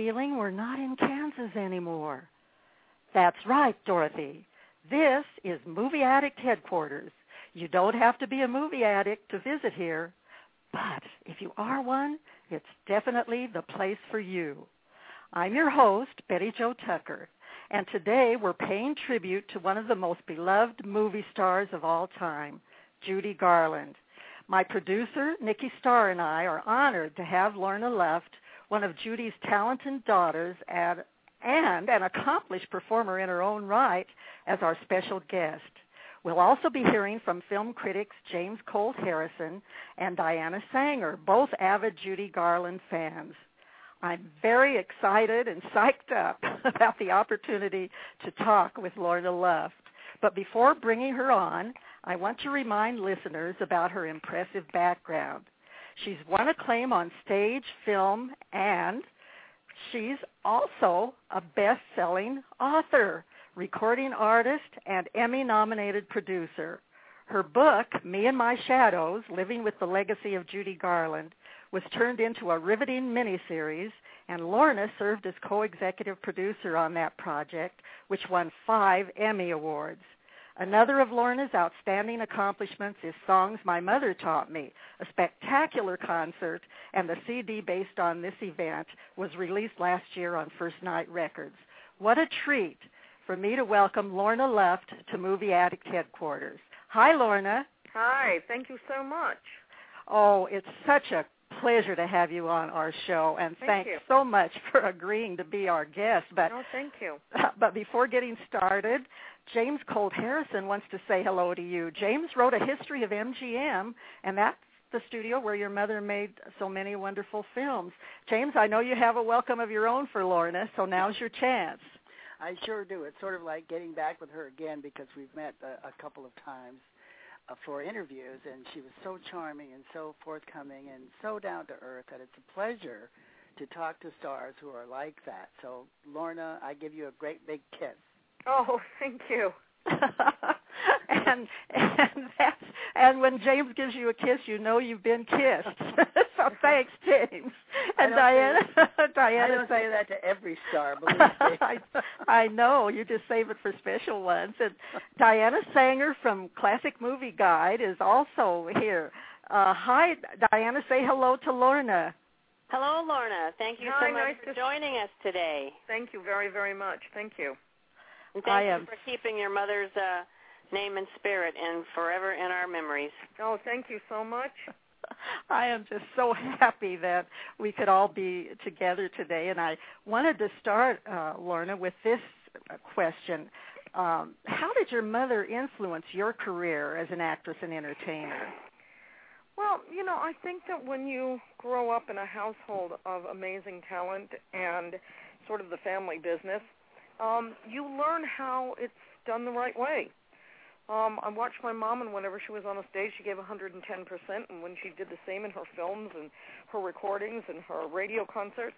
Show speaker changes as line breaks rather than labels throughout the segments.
feeling we're not in Kansas anymore. That's right, Dorothy. This is Movie Addict headquarters. You don't have to be a movie addict to visit here, but if you are one, it's definitely the place for you. I'm your host, Betty Jo Tucker, and today we're paying tribute to one of the most beloved movie stars of all time, Judy Garland. My producer, Nikki Starr, and I are honored to have Lorna Luft, one of Judy's talented daughters and, and an accomplished performer in her own right, as our special guest. We'll also be hearing from film critics James Colt Harrison and Diana Saenger, both avid Judy Garland fans. I'm very excited and psyched up about the opportunity to talk with Lorna Luft. But before bringing her on, I want to remind listeners about her impressive background. She's won acclaim on stage, film, and she's also a best-selling author, recording artist, and Emmy-nominated producer. Her book, Me and My Shadows, Living with the Legacy of Judy Garland, was turned into a riveting miniseries, and Lorna served as co-executive producer on that project, which won five Emmy Awards. Another of Lorna's outstanding accomplishments is Songs My Mother Taught Me, a spectacular concert, and the CD based on this event was released last year on First Night Records. What a treat for me to welcome Lorna Luft to Movie Addict headquarters. Hi, Lorna.
Hi, thank you so much.
Oh, it's such a pleasure to have you on our show, and
Thank
thanks
you.
so much for agreeing to be our guest. But
No, thank you.
but before getting started, James Colt Harrison wants to say hello to you. James wrote a history of MGM, and that's the studio where your mother made so many wonderful films. James, I know you have a welcome of your own for Lorna, so now's your chance.
I sure do. It's sort of like getting back with her again because we've met a, a couple of times uh, Uh, for interviews, and she was so charming and so forthcoming and so down to earth that it's a pleasure to talk to stars who are like that. So, Lorna, I give you a great big kiss.
Oh, thank you.
and and that's and when James gives you a kiss, you know you've been kissed. so thanks, James.
I
And
don't
Diana,
I
Diana,
don't say that to every star, believe me.
I, I know you just save it for special ones. And Diana Saenger from Classic Movie Guide is also here. Uh, hi, Diana. Say hello to Lorna.
Hello, Lorna. Thank you
Hi,
so much
nice
for
to-
joining us today.
Thank you very, very much. Thank you.
And
I
thank
am-
you for keeping your mother's uh, name and spirit and forever in our memories.
Oh, thank you so much.
I am just so happy that we could all be together today. And I wanted to start, uh, Lorna, with this question. Um, how did your mother influence your career as an actress and entertainer?
Well, you know, I think that when you grow up in a household of amazing talent and sort of the family business, um, you learn how it's done the right way. Um, I watched my mom, and whenever she was on a stage, she gave 110%, and when she did the same in her films and her recordings and her radio concerts,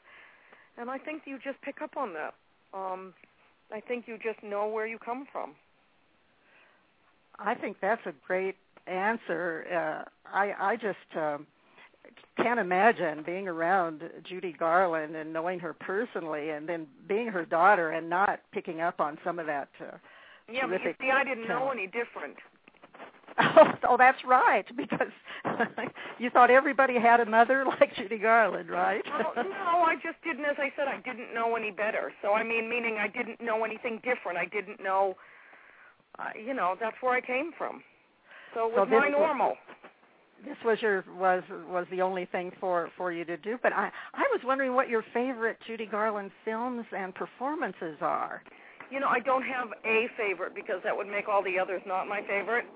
and I think you just pick up on that. Um, I think you just know where you come from.
I think that's a great answer. Uh, I I just um, can't imagine being around Judy Garland and knowing her personally, and then being her daughter and not picking up on some of that. Uh,
Yeah, but you see, I didn't know any different.
oh, oh, that's right, because you thought everybody had a mother like Judy Garland, right?
Oh, no, I just didn't. As I said, I didn't know any better. So I mean, meaning I didn't know anything different. I didn't know, uh, you know, that's where I came from. So it was
this
my
was-
normal.
this was your was was the only thing for for you to do. But I I was wondering what your favorite Judy Garland films and performances are.
You know, I don't have a favorite because that would make all the others not my favorite.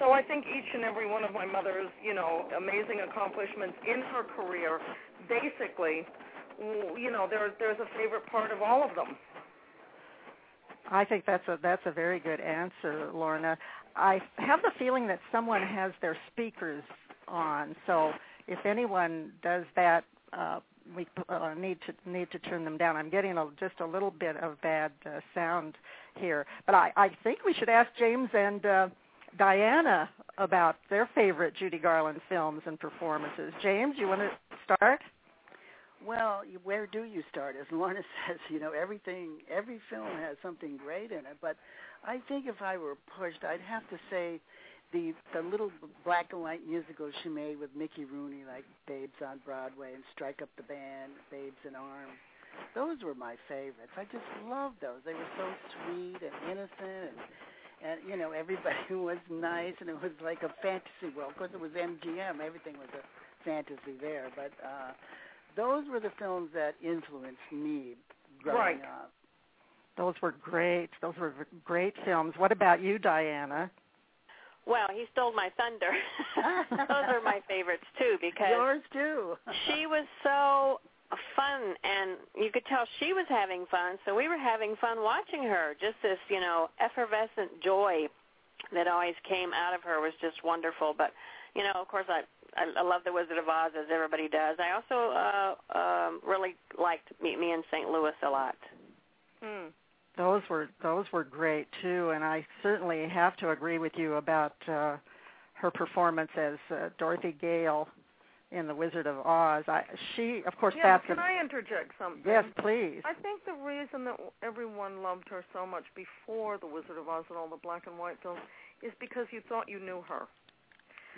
So I think each and every one of my mother's, you know, amazing accomplishments in her career, basically, you know, there there's a favorite part of all of them.
I think that's a that's a very good answer, Lorna. I have the feeling that someone has their speakers on, so if anyone does that, uh, we uh, need to need to turn them down. I'm getting a, just a little bit of bad uh, sound here, but I, I think we should ask James and uh, Diana about their favorite Judy Garland films and performances. James, you want to start?
Well, where do you start? As Lorna says, you know, everything, every film has something great in it. But I think if I were pushed, I'd have to say the the little black and white musicals she made with Mickey Rooney, like Babes on Broadway and Strike Up the Band, Babes in Arms. Those were my favorites. I just loved those. They were so sweet and innocent and and you know everybody was nice and it was like a fantasy world. Of course, it was MGM. Everything was a fantasy there. But uh, those were the films that influenced me growing
right.
up.
Those were great. Those were great films. What about you, Diana?
Well, he stole my thunder. Those are my favorites too because
yours too.
she was so fun and you could tell she was having fun so we were having fun watching her just this you know effervescent joy that always came out of her was just wonderful but you know of course i i, I love the wizard of oz as everybody does i also uh um really liked meet me in st louis a lot
Hmm.
Those were those were great too, and I certainly have to agree with you about uh, her performance as uh, Dorothy Gale in The Wizard of Oz. I, she, of course,
Yeah,
that's
can
a,
I interject something?
yes, please.
I think the reason that everyone loved her so much before The Wizard of Oz and all the black and white films is because you thought you knew her.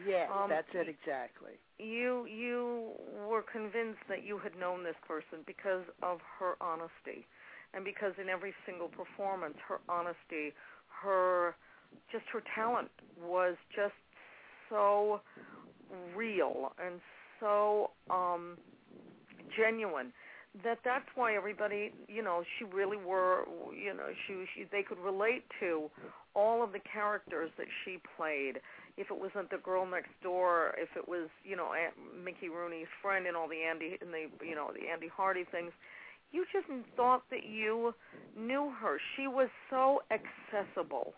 Yes,
Um,
that's it exactly.
You you were convinced that you had known this person because of her honesty, and because in every single performance, her honesty, her just her talent was just so real and so um genuine that that's why everybody you know she really were you know she, she they could relate to all of the characters that she played. If it wasn't the girl next door if it was you know Aunt Mickey Rooney's friend and all the Andy and the you know the Andy Hardy things you just thought that you knew her she was so accessible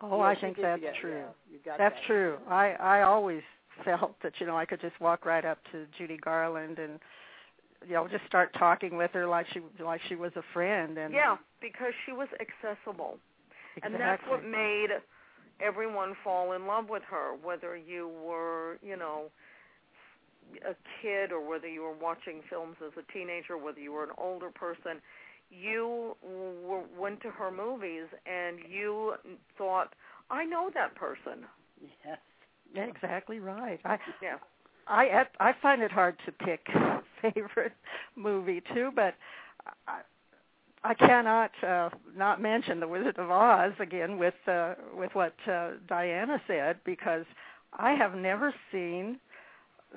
Oh,
Yeah,
I think that's
get-
true.
yeah, you got
That's
that.
true. I I always felt that you know I could just walk right up to Judy Garland and you know just start talking with her like she like she was a friend and
yeah because she was accessible
exactly.
And that's what made everyone fall in love with her, whether you were, you know, a kid or whether you were watching films as a teenager, whether you were an older person. You w- went to her movies and you thought, I know that person.
Yes.
Yeah, exactly right. I
Yeah.
I I find it hard to pick favorite movie too, but I, I cannot uh, not mention The Wizard of Oz again with uh, with what uh, Diana said because I have never seen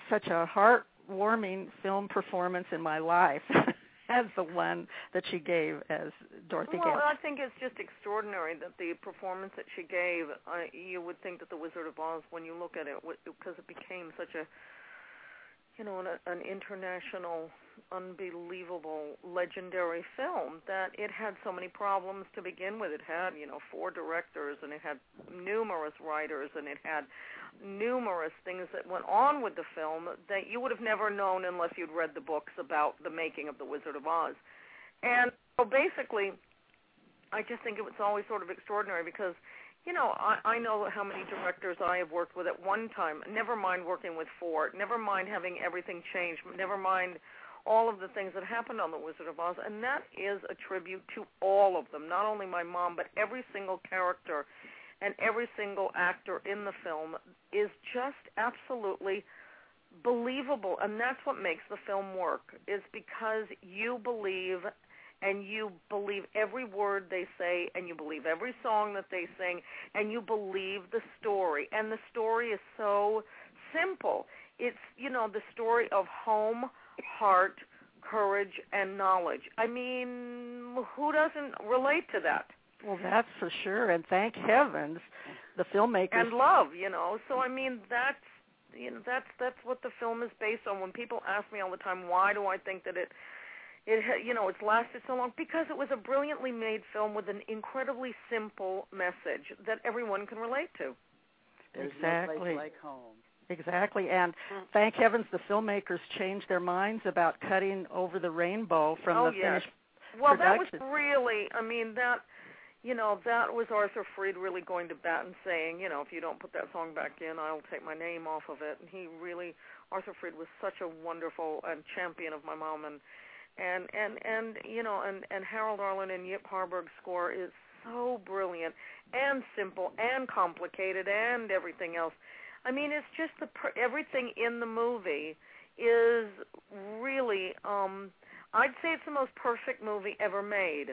such a heartwarming film performance in my life as the one that she gave as Dorothy
Well,
Gale.
I think it's just extraordinary that the performance that she gave. Uh, you would think that The Wizard of Oz, when you look at it, because it became such a, you know, an, an international, unbelievable, legendary film, that it had so many problems to begin with. It had, you know, four directors, and it had numerous writers, and it had numerous things that went on with the film that you would have never known unless you'd read the books about the making of The Wizard of Oz. And so basically, I just think it was always sort of extraordinary because, you know, I, I know how many directors I have worked with at one time. Never mind working with four. Never mind having everything changed. Never mind all of the things that happened on The Wizard of Oz. And that is a tribute to all of them, not only my mom, but every single character and every single actor in the film is just absolutely believable and that's what makes the film work is because you believe and you believe every word they say and you believe every song that they sing and you believe the story and the story is so simple it's you know the story of home heart courage, and knowledge. I mean, who doesn't relate to that?
Well, that's for sure, and thank heavens the filmmakers
and love, you know. So I mean, that's you know that's that's what the film is based on. When people ask me all the time, why do I think that it it you know it's lasted so long? Because it was a brilliantly made film with an incredibly simple message that everyone can relate to.
There's
exactly.
no place like home.
Exactly, and hmm. thank heavens the filmmakers changed their minds about cutting over the rainbow from
oh,
the
yes.
finished
well,
production.
that was really, I mean, that, you know, that was Arthur Freed really going to bat and saying, you know, if you don't put that song back in, I'll take my name off of it. And he really, Arthur Freed was such a wonderful and champion of my mom, and and and and you know, and and Harold Arlen and Yip Harburg's score is so brilliant and simple and complicated and everything else. I mean, it's just the per- everything in the movie is really. um I'd say it's the most perfect movie ever made.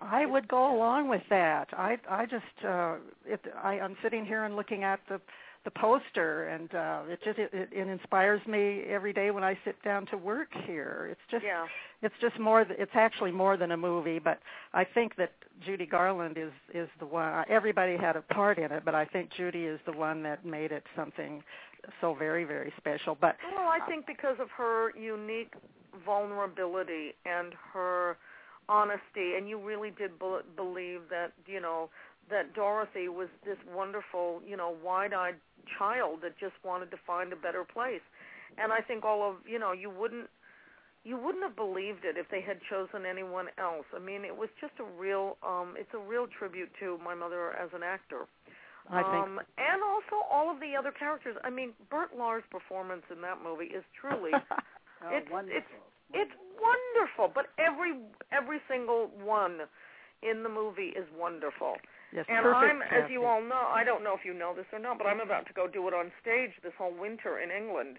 I would go along with that. I I just uh it I I'm sitting here and looking at the the poster and uh it just it, it inspires me every day when I sit down to work here. It's just
Yeah.
it's just more it's actually more than a movie, but I think that Judy Garland is is the one everybody had a part in it, but I think Judy is the one that made it something so very very special. But
Well, I think because of her unique vulnerability and her honesty, and you really did be- believe that you know that Dorothy was this wonderful, you know, wide-eyed child that just wanted to find a better place. And I think all of you know you wouldn't you wouldn't have believed it if they had chosen anyone else. I mean, it was just a real um it's a real tribute to my mother as an actor.
I think
um and also all of the other characters. I mean, Bert Lahr's performance in that movie is truly
Oh,
It's-
wonderful.
it's- it's wonderful, but every every single one in the movie is wonderful.
Yes,
And I'm, as you all know, I don't know if you know this or not, but I'm about to go do it on stage this whole winter in England.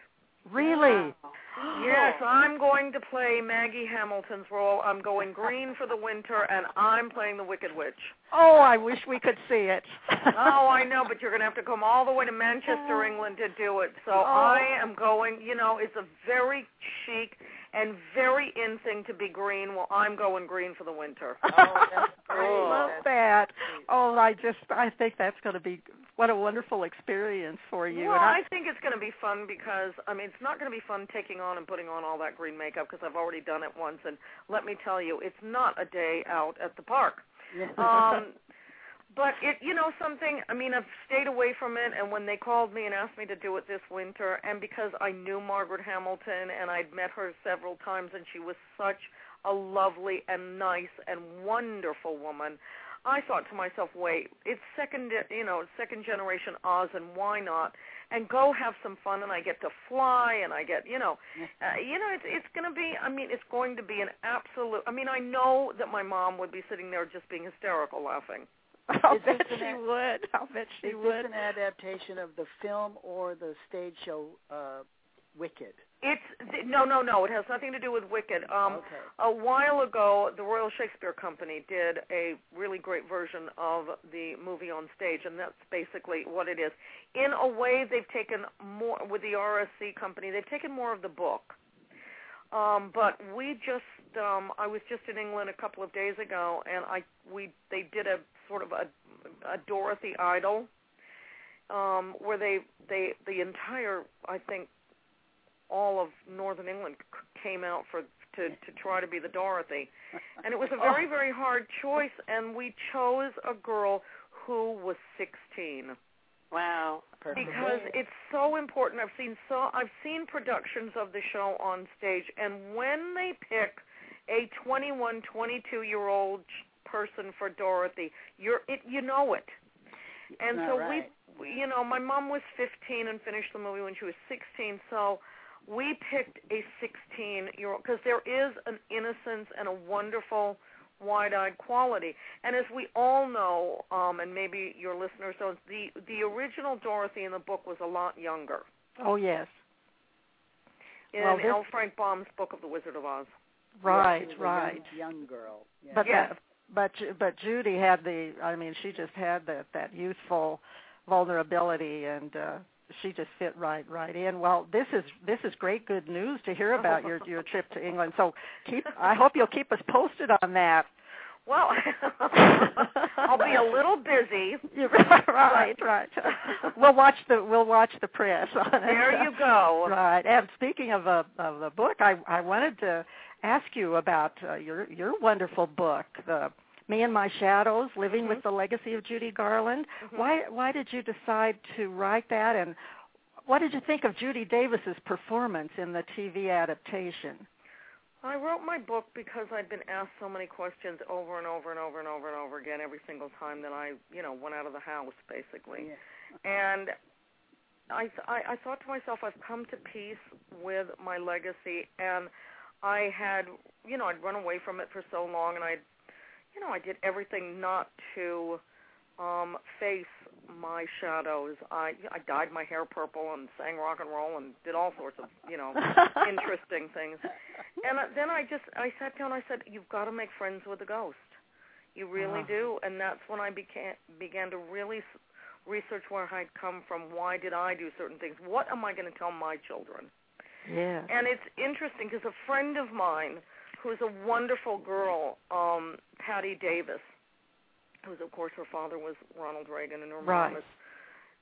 really
Yes, I'm going to play Maggie Hamilton's role. I'm going green for the winter, and I'm playing the Wicked Witch.
Oh, I wish we could see it.
oh, I know, but you're going to have to come all the way to Manchester, oh. England to do it. So oh. I am going, you know, it's a very chic and very in thing to be green. Well, I'm going green for the winter.
Oh, that's
I love that. Oh, I just I think that's going to be what a wonderful experience for you.
Well,
and
I think it's going to be fun because I mean, it's not going to be fun taking on and putting on all that green makeup because I've already done it once, and let me tell you, it's not a day out at the park. Um, but it, you know, something. I mean, I've stayed away from it, and when they called me and asked me to do it this winter, and because I knew Margaret Hamilton and I'd met her several times, and she was such a lovely and nice and wonderful woman. I thought to myself, wait, it's second, you know, second generation Oz, and why not? And go have some fun, and I get to fly, and I get, you know, uh, you know, it's it's going to be. I mean, it's going to be an absolute. I mean, I know that my mom would be sitting there just being hysterical laughing.
I'll
Is
bet she
ad-
would. I'll bet she
Is
would.
this an adaptation of the film or the stage show uh, Wicked?
It's th- no, no, no. It has nothing to do with Wicked. Um,
okay.
a while ago, the Royal Shakespeare Company did a really great version of the movie on stage, and that's basically what it is. In a way, they've taken more with the RSC company. They've taken more of the book. Um, but we just, um, I was just in England a couple of days ago, and I we they did a sort of a, a Dorothy Idol, um, where they they the entire I think all of Northern England came out for to to try to be the Dorothy, and it was a very very hard choice, and we chose a girl who was 16
Wow.
Because it's so important. I've seen so I've seen productions of the show on stage, and when they pick a 21, 22 year old person for Dorothy, you're it you know it. And
Not
so
right.
we, you know, my mom was 15 and finished the movie when she was 16. So we picked a 16 year old because there is an innocence and a wonderful wide-eyed quality. And as we all know, um, and maybe your listeners don't, the the original Dorothy in the book was a lot younger.
Oh yes.
In
Well, this-
L. Frank Baum's book of The Wizard of Oz.
Right,
She was a
right.
Young, young girl. Yeah.
But
Yes.
that, but Ju- but Judy had the I mean she just had that that youthful vulnerability and uh she just fit right right in. Well, this is this is great good news to hear about your your trip to England. So keep I hope you'll keep us posted on that.
Well, I'll be a little busy.
right, right. We'll watch the we'll watch the press on it.
There you go.
Right. And speaking of a of a book, I I wanted to ask you about uh, your your wonderful book, the me and My Shadows, Living
mm-hmm.
with the Legacy of Judy Garland.
Mm-hmm.
Why why did you decide to write that and what did you think of Judy Davis's performance in the TV adaptation?
I wrote my book because I'd been asked so many questions over and over and over and over and over again every single time that I, you know, went out of the house basically.
Yeah.
And I, I I thought to myself I've come to peace with my legacy and I had, you know, I'd run away from it for so long and I'd you know, I did everything not to um face my shadows. I I dyed my hair purple and sang rock and roll and did all sorts of, you know, interesting things. And then I just I sat down and I said you've got to make friends with the ghost. You really
Uh-huh.
do and that's when I began began to really s- research where I'd come from, why did I do certain things? What am I going to tell my children?
Yeah.
And it's interesting because a friend of mine who's a wonderful girl, um, Patti Davis, who's of course her father was Ronald Reagan and her
Right.
mom was,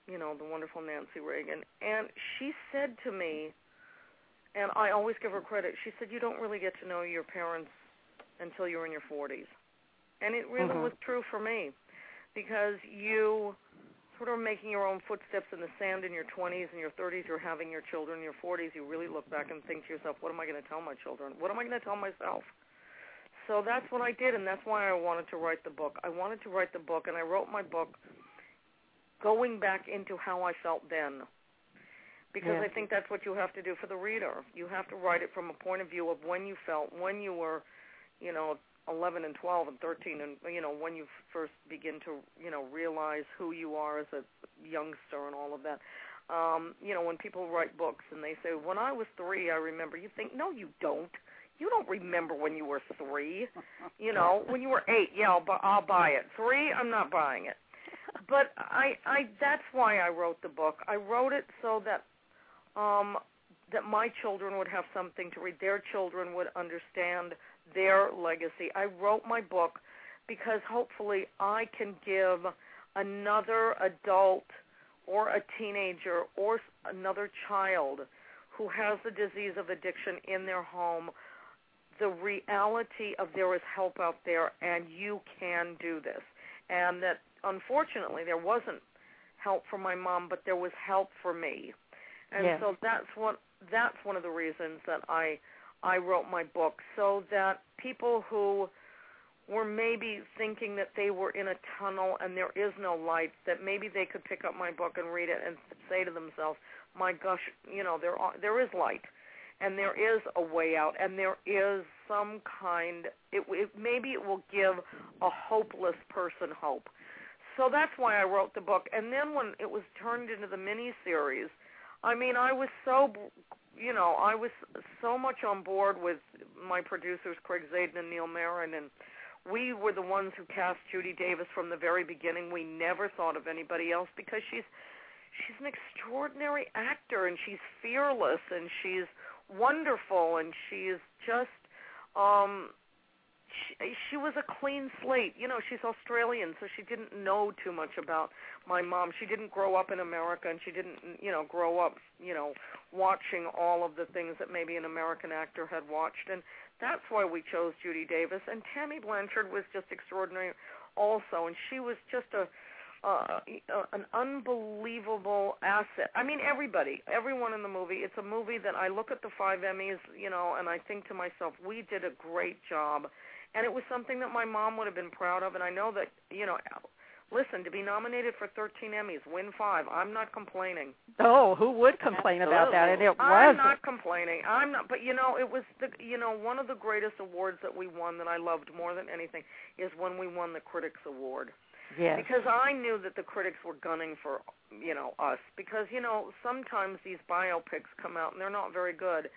you know, the wonderful Nancy Reagan. And she said to me, and I always give her credit, she said, You don't really get to know your parents until you're in your forties. And it really
Mhm.
was true for me. Because you sort of making your own footsteps in the sand in your 20s and your 30s, you're having your children in your 40s, you really look back and think to yourself, what am I going to tell my children? What am I going to tell myself? So that's what I did, and that's why I wanted to write the book. I wanted to write the book, and I wrote my book going back into how I felt then. Because
Yeah.
I think that's what you have to do for the reader. You have to write it from a point of view of when you felt, when you were, you know, 11 and 12 and 13 and you know when you first begin to you know realize who you are as a youngster and all of that um you know when people write books and they say when i was 3 i remember you think no you don't. You don't remember when you were 3 you know when you were 8 yeah I'll, bu- I'll buy it. 3 i'm not buying it. But i i that's why i wrote the book. I wrote it so that um that my children would have something to read. Their children would understand their legacy. I wrote my book because hopefully I can give another adult or a teenager or another child who has the disease of addiction in their home the reality of there is help out there and you can do this. And that unfortunately there wasn't help for my mom, but there was help for me. And so that's what that's one of the reasons that I I wrote my book so that people who were maybe thinking that they were in a tunnel and there is no light, that maybe they could pick up my book and read it and say to themselves, "My gosh, you know, there are, there is light, and there is a way out, and there is some kind. It, it maybe it will give a hopeless person hope." So that's why I wrote the book. And then when it was turned into the mini series, I mean, I was so you know, I was so much on board with my producers, Craig Zadan and Neil Meron, and we were the ones who cast Judy Davis from the very beginning. We never thought of anybody else because she's she's an extraordinary actor and she's fearless and she's wonderful and she is just um she, was a clean slate. You know, she's Australian, so she didn't know too much about my mom. She didn't grow up in America, and she didn't, you know, grow up, you know, watching all of the things that maybe an American actor had watched. And that's why we chose Judy Davis. And Tammy Blanchard was just extraordinary, also, and she was just a uh, an unbelievable asset. I mean, everybody, everyone in the movie. It's a movie that I look at the five Emmys, you know, and I think to myself, we did a great job, and it was something that my mom would have been proud of. And I know that, you know, listen, to be nominated for 13 Emmys, win five, I'm not complaining.
Oh, who would complain about that? And it was.
I'm not complaining. I'm not, but you know, it was the, you know, one of the greatest awards that we won that I loved more than anything is when we won the Critics Award
yes.
because I knew that the critics were gunning for you know us because you know sometimes these biopics come out and they're not very good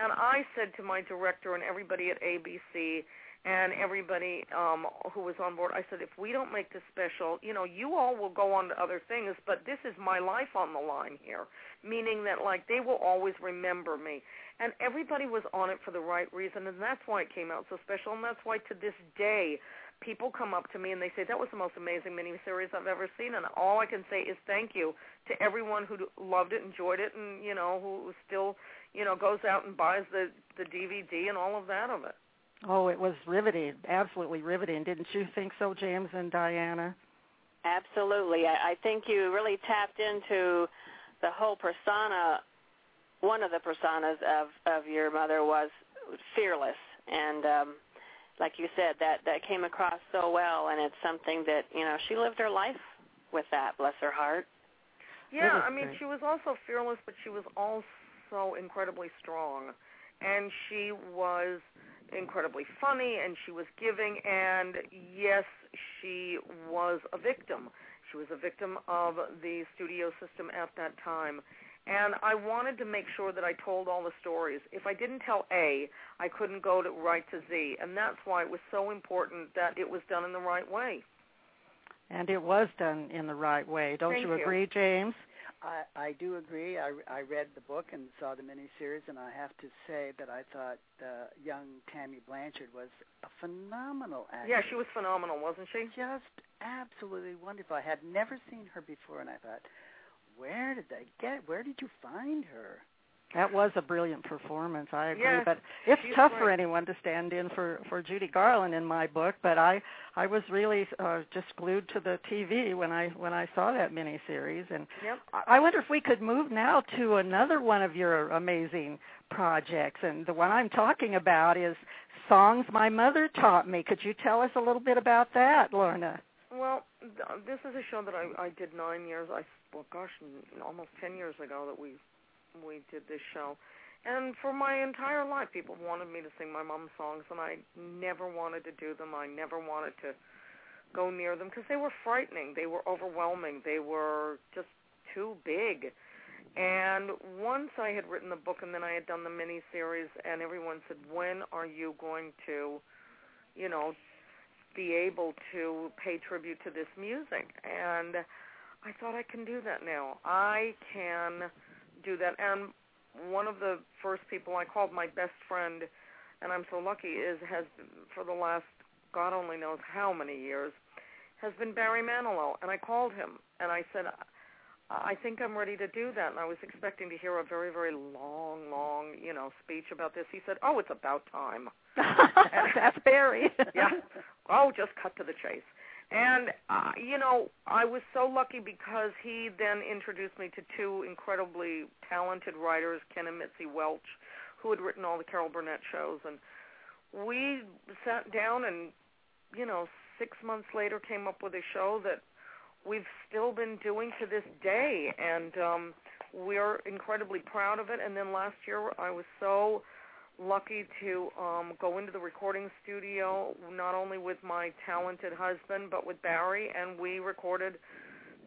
and I said to my director and everybody at ABC and everybody um who was on board. I said, if we don't make this special, you know, you all will go on to other things, but this is my life on the line here. Meaning that like they will always remember me. And everybody was on it for the right reason and that's why it came out so special and that's why to this day people come up to me and they say that was the most amazing miniseries I've ever seen and all I can say is thank you to everyone who loved it, enjoyed it and, you know, who still, you know, goes out and buys the the DVD and all of that of it.
Oh, it was riveting, absolutely riveting. Didn't you think so, James and Diana?
Absolutely. I, I think you really tapped into the whole persona. One of the personas of of your mother was fearless, and um, like you said, that that came across so well. And it's something that you know she lived her life with that. Bless her heart.
Yeah, I mean, she was also fearless, but she was also incredibly strong, and she was incredibly funny and she was giving and yes she was a victim she was a victim of the studio system at that time and I wanted to make sure that I told all the stories. If I didn't tell A, I couldn't go to right to Z, and that's why it was so important that it was done in the right way.
And it was done in the right way. Don't
Thank
you agree, James?
I, I do agree. I, I read the book and saw the miniseries, and I have to say that I thought uh, young Tammy Blanchard was a phenomenal actress.
Yeah, she was phenomenal, wasn't she?
Just absolutely wonderful. I had never seen her before, and I thought, where did they get? Where did you find her?
That was a brilliant performance. I agree,
Yes,
but it's tough for anyone to stand in for for Judy Garland in my book. But I I was really uh, just glued to the TV when I when I saw that miniseries, and
Yep.
I I wonder if we could move now to another one of your amazing projects, and the one I'm talking about is songs my mother taught me. Could you tell us a little bit about that, Lorna?
Well, this is a show that I I did nine years. I well, gosh, almost ten years ago that we we did this show, and for my entire life, people wanted me to sing my mom's songs, and I never wanted to do them. I never wanted to go near them because they were frightening. They were overwhelming. They were just too big. And once I had written the book, and then I had done the mini series, and everyone said, "When are you going to, you know, be able to pay tribute to this music?" And I thought I can do that now. I can do that. And one of the first people I called, my best friend, and I'm so lucky, is has for the last God only knows how many years, has been Barry Manilow. And I called him and I said, I think I'm ready to do that. And I was expecting to hear a very, very long, long, you know, speech about this. He said, "Oh, it's about time."
That's Barry.
yeah. Oh, just cut to the chase. And uh, you know, I was so lucky because he then introduced me to two incredibly talented writers, Ken and Mitzi Welch, who had written all the Carol Burnett shows, and we sat down and, you know, six months later came up with a show that we've still been doing to this day, and um, we're incredibly proud of it. And then last year, I was so lucky to um go into the recording studio not only with my talented husband but with Barry and we recorded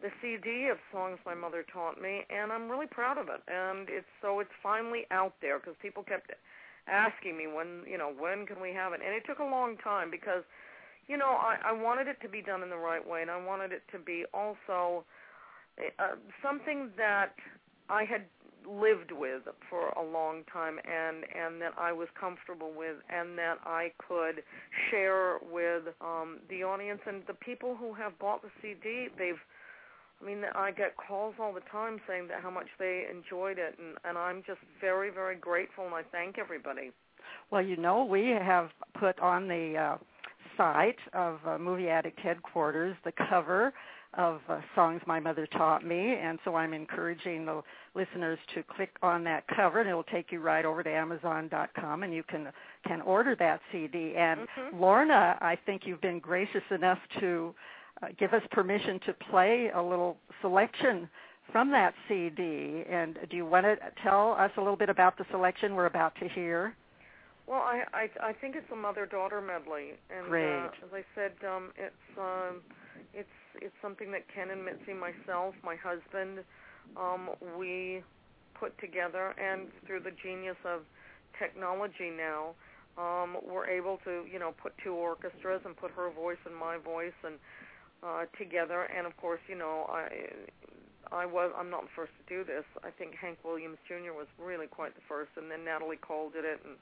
the CD of songs my mother taught me and I'm really proud of it. And it's so it's finally out there because people kept asking me when you know when can we have it? And it took a long time because you know I I wanted it to be done in the right way and I wanted it to be also uh, something that I had lived with for a long time and and that I was comfortable with and that I could share with um the audience and the people who have bought the CD they've I mean I get calls all the time saying that how much they enjoyed it and and I'm just very very grateful and I thank everybody.
Well, you know, we have put on the uh, site of uh, Movie Addict headquarters the cover of uh, songs my mother taught me, and so I'm encouraging the listeners to click on that cover, and it'll take you right over to Amazon.com, and you can can order that CD. And
Mhm.
Lorna, I think you've been gracious enough to uh, give us permission to play a little selection from that CD. And do you want to tell us a little bit about the selection we're about to hear?
Well, I I, I think it's a mother-daughter medley, and
Great.
Uh, as I said, um, it's um, it's it's something that Ken and Mitzi, myself, my husband, um, we put together, and through the genius of technology now, um, were able to, you know, put two orchestras and put her voice and my voice and uh, together. And of course, you know, I I was I'm not the first to do this. I think Hank Williams Jr. was really quite the first, and then Natalie Cole did it, and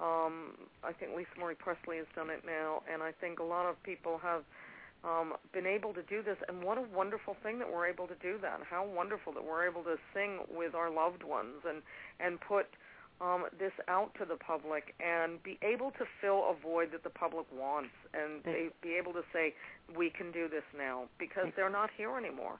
um, I think Lisa Marie Presley has done it now, and I think a lot of people have um, been able to do this. And what a wonderful thing that we're able to do that. How wonderful that we're able to sing with our loved ones and and put um, this out to the public and be able to fill a void that the public wants and they, be able to say we can do this now because they're not here anymore.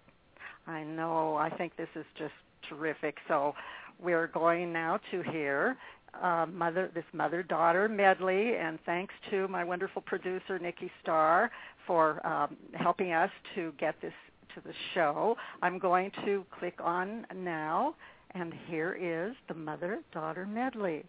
I know. I think this is just terrific. So we're going now to hear uh, mother this mother daughter medley, and thanks to my wonderful producer Nikki Starr for um, helping us to get this to the show. I'm going to click on now, and here is the mother daughter medley.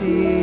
Your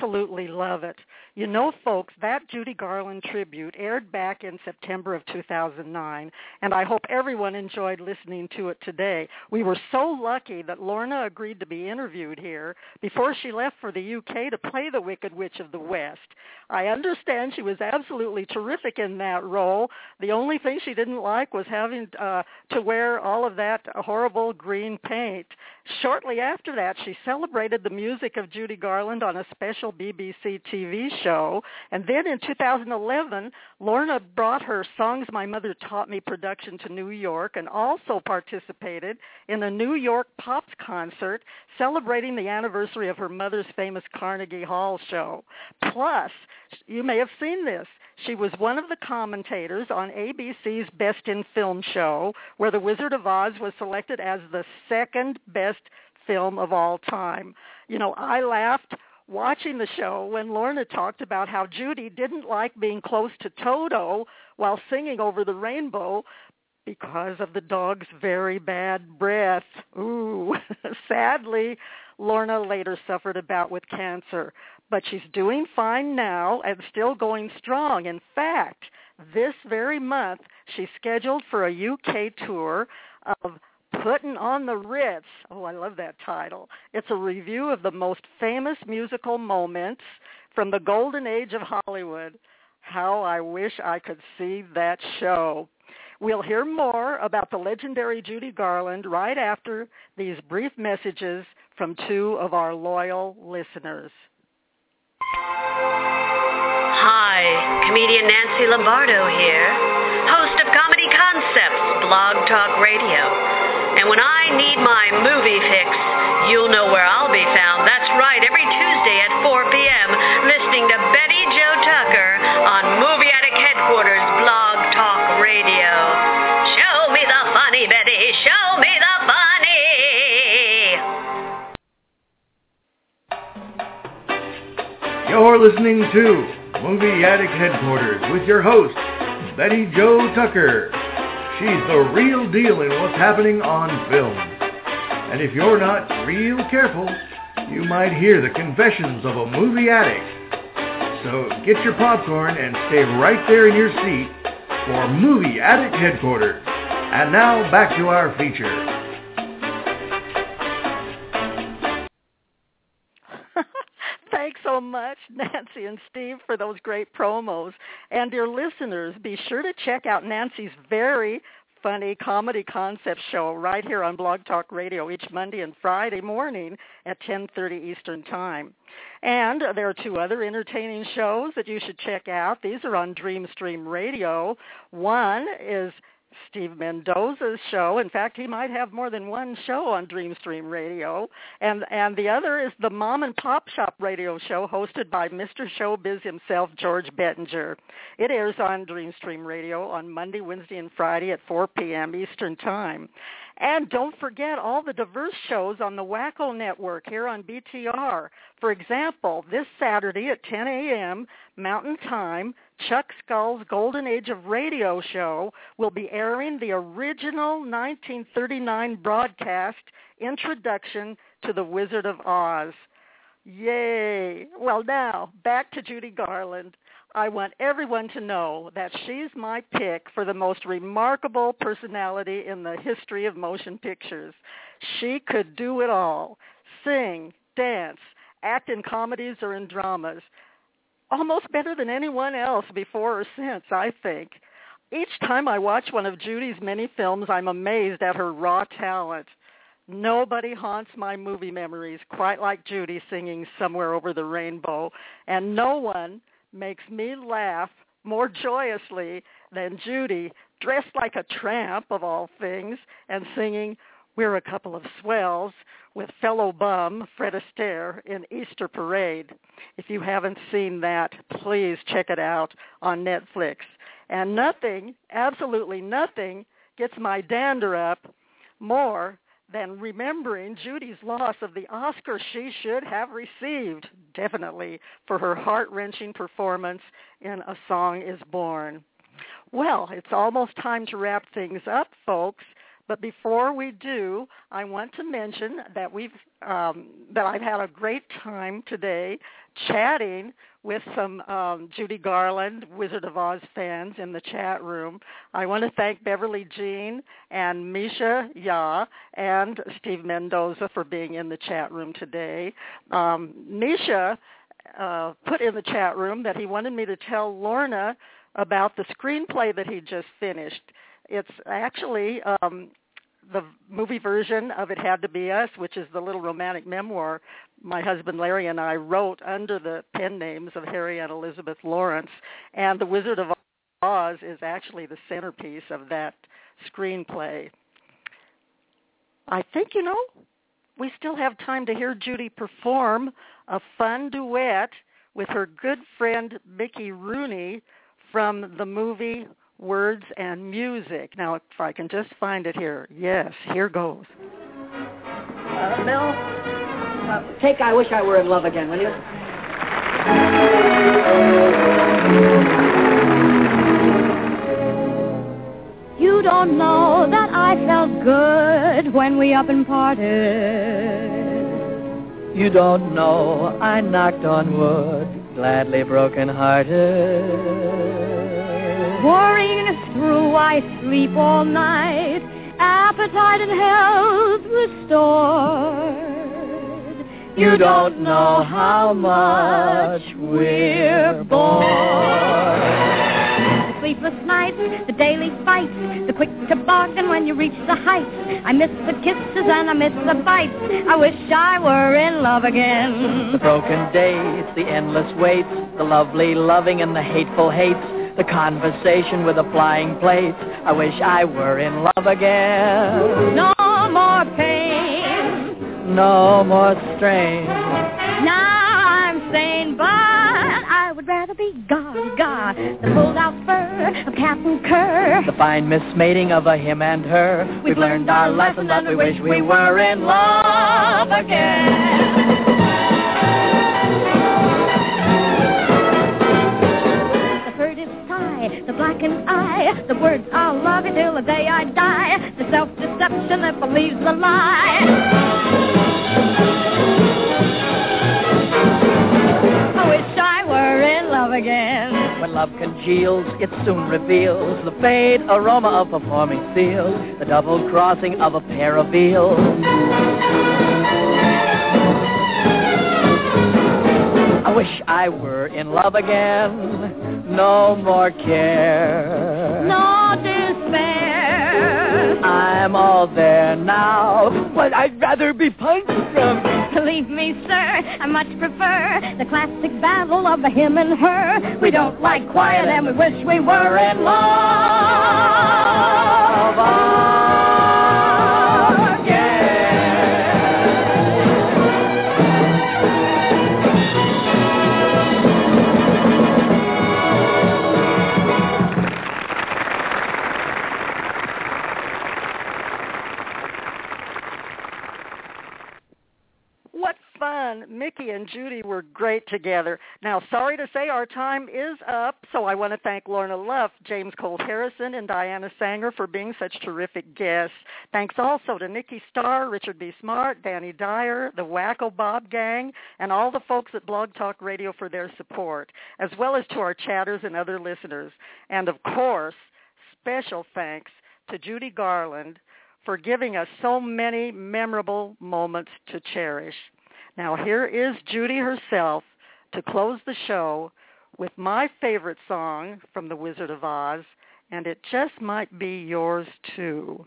absolutely love it. You know, folks, that Judy Garland tribute aired back in September of 2009, and I hope everyone enjoyed listening to it today. We were so lucky that Lorna agreed to be interviewed here before she left for the UK to play the Wicked Witch of the West. I understand she was absolutely terrific in that role. The only thing she didn't like was having uh, to wear all of that horrible green paint. Shortly after that, she celebrated the music of Judy Garland on a special BBC TV show. And then in 2011, Lorna brought her Songs My Mother Taught Me production to New York and also participated in a New York Pops concert celebrating the anniversary of her mother's famous Carnegie Hall show. Plus, you may have seen this. She was one of the commentators on ABC's Best in Film show, where The Wizard of Oz was selected as the second best film of all time. You know, I laughed watching the show when Lorna talked about how Judy didn't like being close to Toto while singing over the rainbow because of the dog's very bad breath. Ooh, sadly, Lorna later suffered a bout with cancer, but she's doing fine now and still going strong. In fact, this very month, she's scheduled for a UK tour of Putting on the Ritz. Oh, I love that title. It's a revue of the most famous musical moments from the golden age of Hollywood. How I wish I could see that show. We'll hear more about the legendary Judy Garland right after these brief messages from two of our loyal listeners.
Hi, comedian Nancy Lombardo here, host of Comedy Concepts Blog Talk Radio. And when I need my movie fix, you'll know where I'll be found. That's right, every Tuesday at 4 p.m., listening to Betty Jo Tucker on Movie Addict Headquarters Blog Talk Radio. Show me the funny, Betty. Show me the funny.
You're listening to Movie Addict Headquarters with your host, Betty Jo Tucker. She's the real deal in what's happening on film. And if you're not real careful, you might hear the confessions of a movie addict. So get your popcorn and stay right there in your seat for Movie Addict Headquarters. And now back to our feature.
Much, Nancy and Steve, for those great promos. And dear listeners, be sure to check out Nancy's very funny comedy concept show right here on Blog Talk Radio each Monday and Friday morning at 10:30 Eastern Time. And there are two other entertaining shows that you should check out. These are on Dreamstream Radio. One is Steve Mendoza's show. In fact, he might have more than one show on Dreamstream Radio. And and the other is the Mom and Pop Shop radio show hosted by Mr. Showbiz himself, George Bettinger. It airs on Dreamstream Radio on Monday, Wednesday, and Friday at 4 p.m. Eastern Time. And don't forget all the diverse shows on the Wacko Network here on BTR. For example, this Saturday at 10 a.m. Mountain Time, Chuck Skull's Golden Age of Radio show will be airing the original 1939 broadcast Introduction to the Wizard of Oz. Yay! Well, now, back to Judy Garland. I want everyone to know that she's my pick for the most remarkable personality in the history of motion pictures. She could do it all. Sing, dance, act in comedies or in dramas. Almost better than anyone else before or since, I think. Each time I watch one of Judy's many films, I'm amazed at her raw talent. Nobody haunts my movie memories quite like Judy singing Somewhere Over the Rainbow, and no one makes me laugh more joyously than Judy, dressed like a tramp of all things, and singing We're a Couple of Swells with fellow bum Fred Astaire in Easter Parade. If you haven't seen that, please check it out on Netflix. And nothing, absolutely nothing, gets my dander up more than remembering Judy's loss of the Oscar she should have received, definitely, for her heart-wrenching performance in A Song is Born. Well, it's almost time to wrap things up, folks. But before we do, I want to mention that we've um, that I've had a great time today chatting with some um, Judy Garland Wizard of Oz fans in the chat room. I want to thank Beverly Jean and Misha Ya and Steve Mendoza for being in the chat room today. Um, Misha uh, put in the chat room that he wanted me to tell Lorna about the screenplay that he just finished. It's actually um, the movie version of It Had to Be Us, which is the little romantic memoir my husband Larry and I wrote under the pen names of Harry and Elizabeth Lawrence. And The Wizard of Oz is actually the centerpiece of that screenplay. I think, you know, we still have time to hear Judy perform a fun duet with her good friend Mickey Rooney from the movie Words and Music. Now, if I can just find it here. Yes, here goes.
Uh, Mel, uh, take I Wish I Were in Love Again, will you?
You don't know that I felt good when we up and parted.
You don't know I knocked on wood, gladly broken hearted.
Worrying through, I sleep all night, appetite and health restored.
You don't know how much we're bored.
The sleepless nights, the daily fights, the quick toboggan when you reach the heights. I miss the kisses and I miss the bites. I wish I were in love again.
The broken days, the endless waits, the lovely loving and the hateful hates. The conversation with the flying plate. I wish I were in love again.
No more pain.
No more strain.
Now I'm sane, but I would rather be gone, gone The pulled out fur of Captain Kerr.
The fine mismating of a him and her. We've learned our lesson and we wish we were in love again.
The blackened eye, the words I'll love you till the day I die, the self-deception that believes the lie. I wish I were in love again.
When love congeals, it soon reveals the faint aroma of performing fields, the double crossing of a pair of eels. I wish I were in love again. No more care.
No despair.
I'm all there now, but I'd rather be punched from.
Believe me, sir, I much prefer the classic battle of him and her. We don't like quiet and we wish we were in love.
Mickey and Judy were great together. Now, sorry to say our time is up, so I want to thank Lorna Luft, James Colt Harrison, and Diana Saenger for being such terrific guests. Thanks also to Nikki Starr, Richard B. Smart, Danny Dyer, the Wacko Bob Gang, and all the folks at Blog Talk Radio for their support, as well as to our chatters and other listeners. And of course, special thanks to Judy Garland for giving us so many memorable moments to cherish. Now here is Judy herself to close the show with my favorite song from The Wizard of Oz, and it just might be yours too.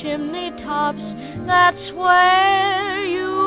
Chimney tops, that's where you